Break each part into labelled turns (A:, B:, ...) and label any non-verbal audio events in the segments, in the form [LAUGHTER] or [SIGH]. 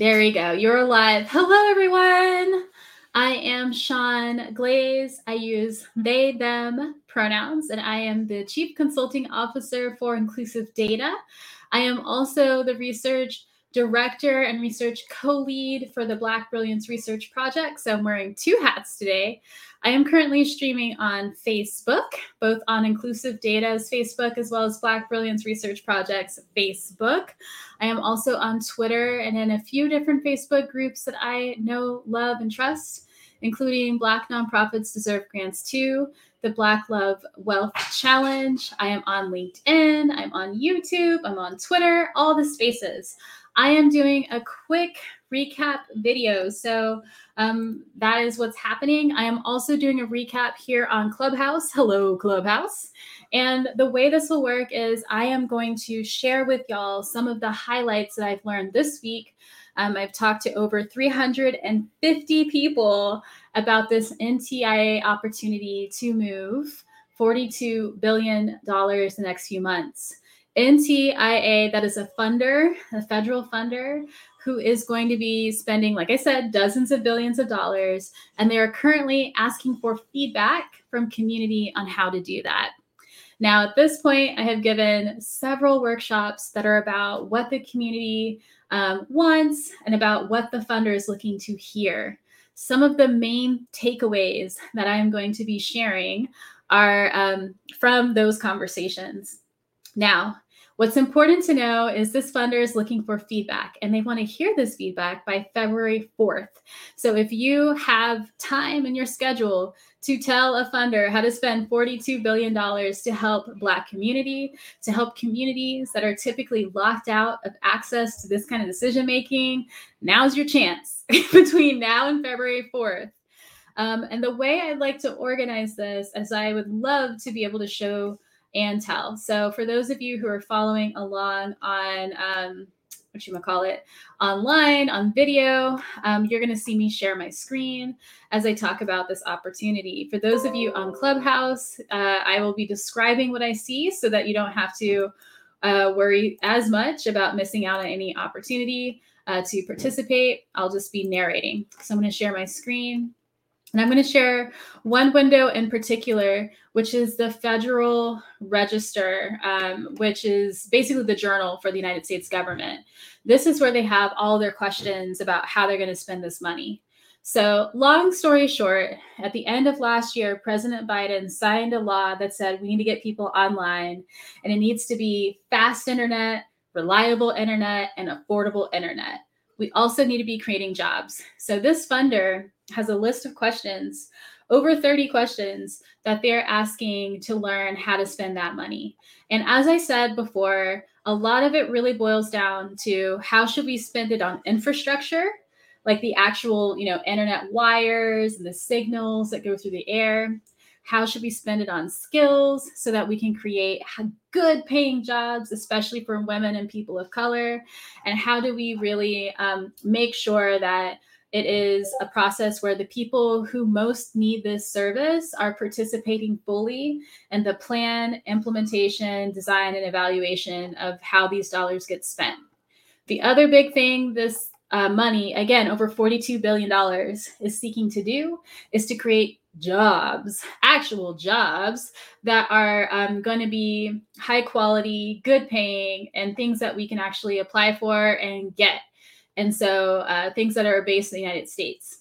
A: There we go. You're live. Hello, everyone. I am Shaun Glaze. I use they, them pronouns, and I am the Chief Consulting Officer for Inclusive Data. I am also the research director and research co lead for the Black Brilliance Research Project. So I'm wearing two hats today. I am currently streaming on Facebook, both on Inclusive Data's Facebook as well as Black Brilliance Research Project's Facebook. I am also on Twitter and in a few different Facebook groups that I know, love, and trust, including Black Nonprofits Deserve Grants Too, the Black Love Wealth Challenge. I am on LinkedIn, I'm on YouTube, I'm on Twitter, all the spaces. I am doing a quick recap video. So um, that is what's happening. I am also doing a recap here on Clubhouse. [LAUGHS] Hello, Clubhouse. And the way this will work is I am going to share with y'all some of the highlights that I've learned this week. Um, I've talked to over 350 people about this NTIA opportunity to move $42 billion the next few months. NTIA, that is a funder, a federal funder, who is going to be spending, like I said, dozens of billions of dollars. And they are currently asking for feedback from community on how to do that. Now, at this point, I have given several workshops that are about what the community um, wants and about what the funder is looking to hear. Some of the main takeaways that I'm going to be sharing are um, from those conversations. Now, what's important to know is this funder is looking for feedback and they want to hear this feedback by February 4th. So if you have time in your schedule to tell a funder how to spend $42 billion to help Black community, to help communities that are typically locked out of access to this kind of decision making, now's your chance [LAUGHS] between now and February 4th. Um, and the way I'd like to organize this is I would love to be able to show and tell. So for those of you who are following along on um, what you might call it online on video, um, you're going to see me share my screen as I talk about this opportunity. For those of you on Clubhouse, uh, I will be describing what I see so that you don't have to uh, worry as much about missing out on any opportunity uh, to participate. I'll just be narrating. So I'm going to share my screen. And I'm going to share one window in particular, which is the Federal Register, um, which is basically the journal for the United States government. This is where they have all their questions about how they're going to spend this money. So, long story short, at the end of last year, President Biden signed a law that said we need to get people online and it needs to be fast internet, reliable internet, and affordable internet. We also need to be creating jobs. So, this funder has a list of questions, over 30 questions that they're asking to learn how to spend that money. And as I said before, a lot of it really boils down to how should we spend it on infrastructure, like the actual, you know, internet wires and the signals that go through the air. How should we spend it on skills so that we can create good paying jobs, especially for women and people of color? And how do we really um, make sure that it is a process where the people who most need this service are participating fully in the plan, implementation, design, and evaluation of how these dollars get spent. The other big thing this uh, money, again, over $42 billion, is seeking to do is to create jobs, actual jobs that are um, going to be high quality, good paying, and things that we can actually apply for and get and so uh, things that are based in the United States.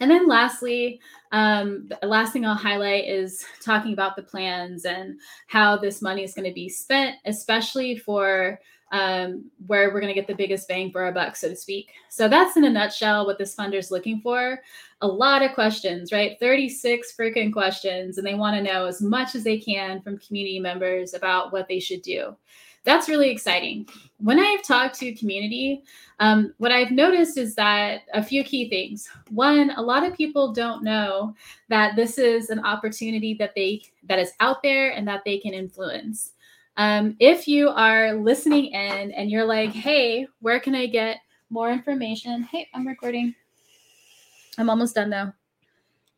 A: And then lastly, um, the last thing I'll highlight is talking about the plans and how this money is going to be spent, especially for um, where we're going to get the biggest bang for our buck, so to speak. So that's in a nutshell what this funder is looking for. A lot of questions, right? 36 freaking questions, and they want to know as much as they can from community members about what they should do that's really exciting. When I've talked to community, um, what I've noticed is that a few key things. One, a lot of people don't know that this is an opportunity that they that is out there and that they can influence. Um, if you are listening in and you're like, "Hey, where can I get more information?" Hey, I'm recording. I'm almost done though.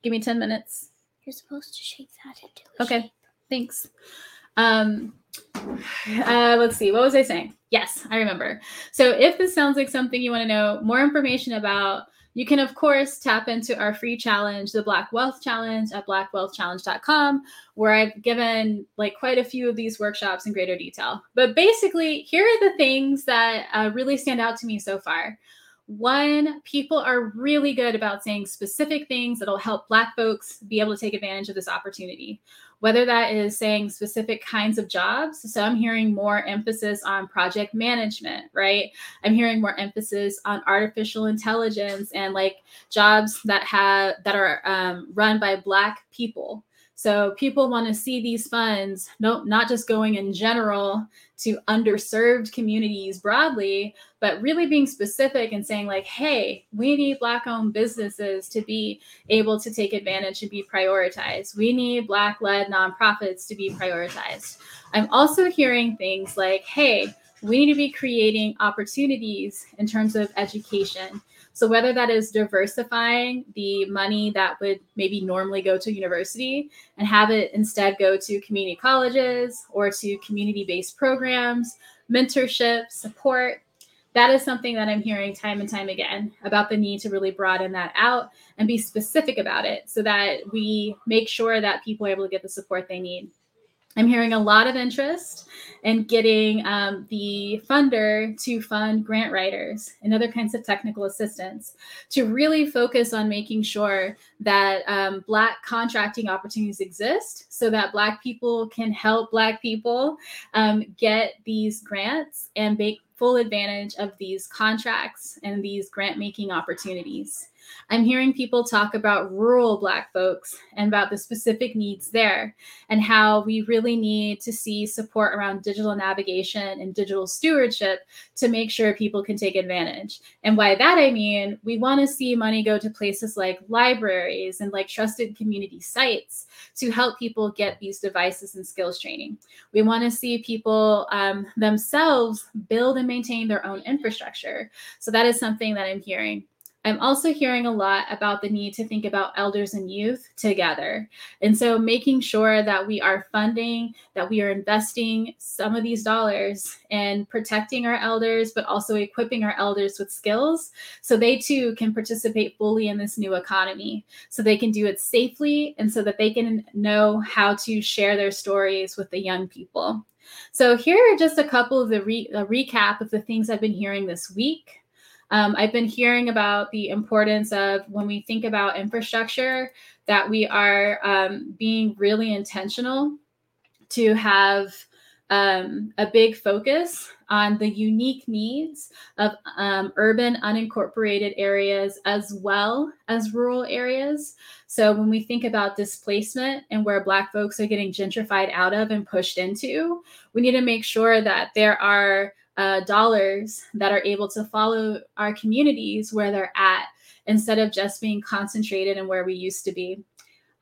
A: Give me 10 minutes.
B: You're supposed to shake that into
A: Okay, shape. thanks. Um, uh, let's see. What was I saying? Yes, I remember. So if this sounds like something you want to know more information about, you can, of course, tap into our free challenge, the Black Wealth Challenge at blackwealthchallenge.com, where I've given like quite a few of these workshops in greater detail. But basically, here are the things that uh, really stand out to me so far. One, people are really good about saying specific things that'll help Black folks be able to take advantage of this opportunity whether that is saying specific kinds of jobs. So I'm hearing more emphasis on project management, right? I'm hearing more emphasis on artificial intelligence and like jobs that have that are um, run by Black people. So people want to see these funds no, not just going in general to underserved communities broadly, but really being specific and saying, like, hey, we need Black owned businesses to be able to take advantage and be prioritized. We need Black led nonprofits to be prioritized. I'm also hearing things like, hey, we need to be creating opportunities in terms of education so whether that is diversifying the money that would maybe normally go to university and have it instead go to community colleges or to community-based programs, mentorship, support, that is something that I'm hearing time and time again about the need to really broaden that out and be specific about it so that we make sure that people are able to get the support they need. I'm hearing a lot of interest in getting um, the funder to fund grant writers and other kinds of technical assistance to really focus on making sure that um, Black contracting opportunities exist so that Black people can help Black people um, get these grants and make full advantage of these contracts and these grant making opportunities. I'm hearing people talk about rural Black folks and about the specific needs there and how we really need to see support around digital navigation and digital stewardship to make sure people can take advantage. And by that, I mean, we want to see money go to places like libraries and like trusted community sites to help people get these devices and skills training. We want to see people um, themselves build and maintain their own infrastructure. So that is something that I'm hearing. I'm also hearing a lot about the need to think about elders and youth together. And so making sure that we are funding, that we are investing some of these dollars in protecting our elders, but also equipping our elders with skills so they too can participate fully in this new economy, so they can do it safely and so that they can know how to share their stories with the young people. So here are just a couple of the re- recap of the things I've been hearing this week. Um, I've been hearing about the importance of when we think about infrastructure, that we are um, being really intentional to have um, a big focus on the unique needs of um, urban unincorporated areas as well as rural areas. So when we think about displacement and where Black folks are getting gentrified out of and pushed into, we need to make sure that there are uh, dollars that are able to follow our communities where they're at instead of just being concentrated in where we used to be.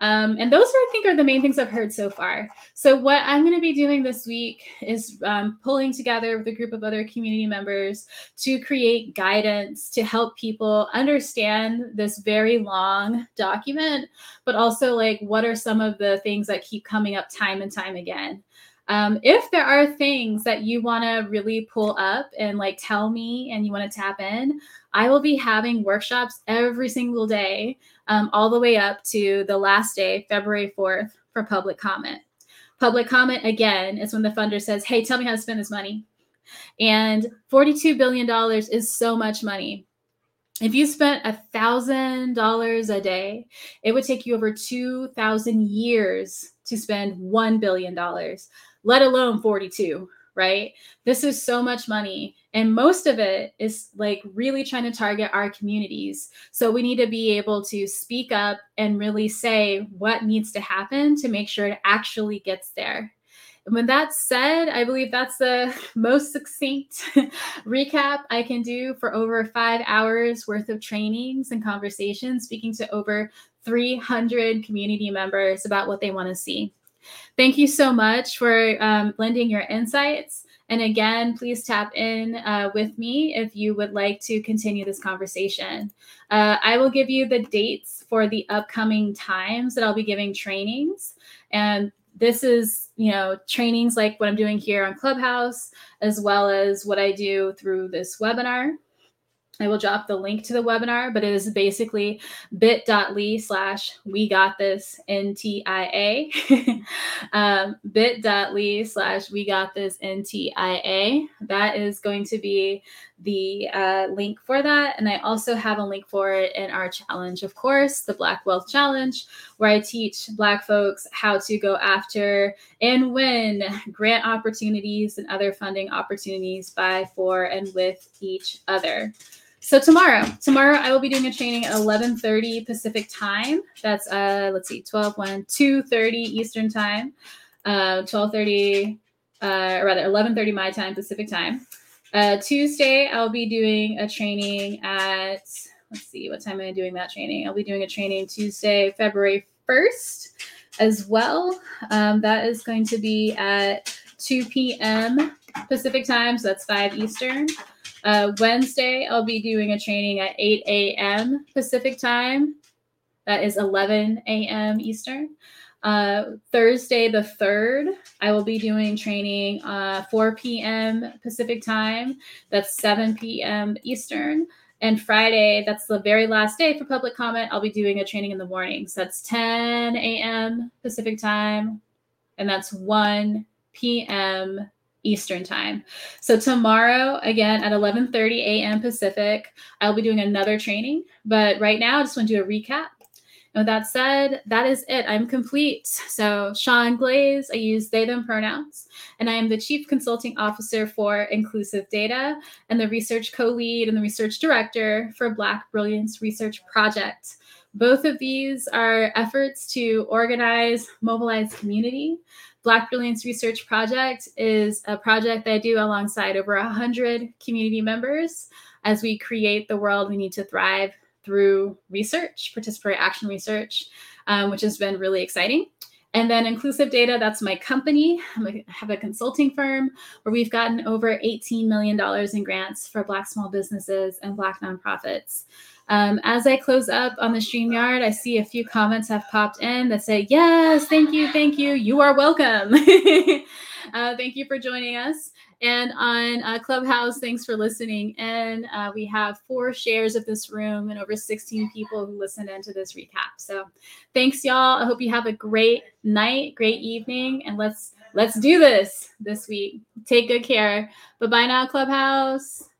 A: Um, and those are, I think, are the main things I've heard so far. So what I'm going to be doing this week is um, pulling together with a group of other community members to create guidance to help people understand this very long document, but also like what are some of the things that keep coming up time and time again. Um, if there are things that you want to really pull up and like tell me and you want to tap in, I will be having workshops every single day, um, all the way up to the last day, February 4th, for public comment. Public comment, again, is when the funder says, Hey, tell me how to spend this money. And $42 billion is so much money. If you spent a thousand dollars a day, it would take you over 2,000 years to spend $1 billion let alone 42, right? This is so much money. And most of it is like really trying to target our communities. So we need to be able to speak up and really say what needs to happen to make sure it actually gets there. And when that's said, I believe that's the [LAUGHS] most succinct [LAUGHS] recap I can do for over five hours worth of trainings and conversations, speaking to over 300 community members about what they want to see. Thank you so much for um, lending your insights. And again, please tap in uh, with me if you would like to continue this conversation. Uh, I will give you the dates for the upcoming times that I'll be giving trainings. And this is, you know, trainings like what I'm doing here on Clubhouse, as well as what I do through this webinar. I will drop the link to the webinar, but it is basically bit.ly slash we got this NTIA. [LAUGHS] um, bit.ly slash we got this NTIA. That is going to be the uh, link for that. And I also have a link for it in our challenge, of course, the Black Wealth Challenge, where I teach Black folks how to go after and win grant opportunities and other funding opportunities by, for, and with each other. So tomorrow, tomorrow I will be doing a training at 11:30 Pacific time. That's uh let's see, 12 1 2:30 Eastern time. Uh 12:30 uh or rather 11:30 my time Pacific time. Uh Tuesday I'll be doing a training at let's see what time am I doing that training? I'll be doing a training Tuesday, February 1st as well. Um, that is going to be at 2 p.m. Pacific time, so that's 5 Eastern. Uh, Wednesday, I'll be doing a training at 8 a.m. Pacific time. That is 11 a.m. Eastern. Uh, Thursday, the 3rd, I will be doing training uh, 4 p.m. Pacific time. That's 7 p.m. Eastern. And Friday, that's the very last day for public comment. I'll be doing a training in the morning. So that's 10 a.m. Pacific time. And that's 1 p.m. Eastern time. So tomorrow, again at 11:30 a.m. Pacific, I'll be doing another training. But right now, I just want to do a recap. And with that said, that is it. I'm complete. So Shaun Glaze, I use they them pronouns, and I am the Chief Consulting Officer for Inclusive Data and the Research Co-Lead and the Research Director for Black Brilliance Research Project. Both of these are efforts to organize, mobilize community Black Brilliance Research Project is a project that I do alongside over 100 community members as we create the world we need to thrive through research, participatory action research, um, which has been really exciting. And then Inclusive Data, that's my company. I have a consulting firm where we've gotten over $18 million in grants for Black small businesses and Black nonprofits. Um, as I close up on the StreamYard, I see a few comments have popped in that say, Yes, thank you, thank you. You are welcome. [LAUGHS] uh, thank you for joining us. And on uh, Clubhouse, thanks for listening. And uh, we have four shares of this room and over 16 people who listened into this recap. So thanks, y'all. I hope you have a great night, great evening, and let's let's do this this week. Take good care. Bye bye now, Clubhouse.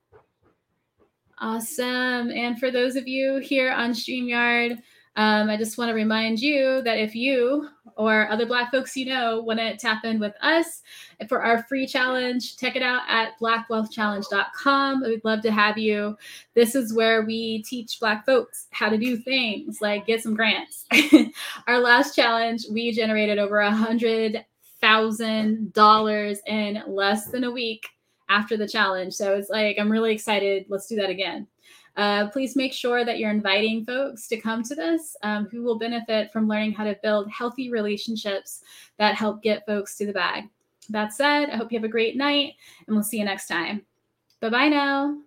A: Awesome. And for those of you here on StreamYard, um, I just want to remind you that if you or other Black folks you know want to tap in with us for our free challenge, check it out at blackwealthchallenge.com. We'd love to have you. This is where we teach Black folks how to do things like get some grants. [LAUGHS] our last challenge, we generated over a hundred thousand dollars in less than a week after the challenge. So it's like, I'm really excited. Let's do that again. Uh, please make sure that you're inviting folks to come to this um, who will benefit from learning how to build healthy relationships that help get folks to the bag. That said, I hope you have a great night and we'll see you next time. Bye bye now.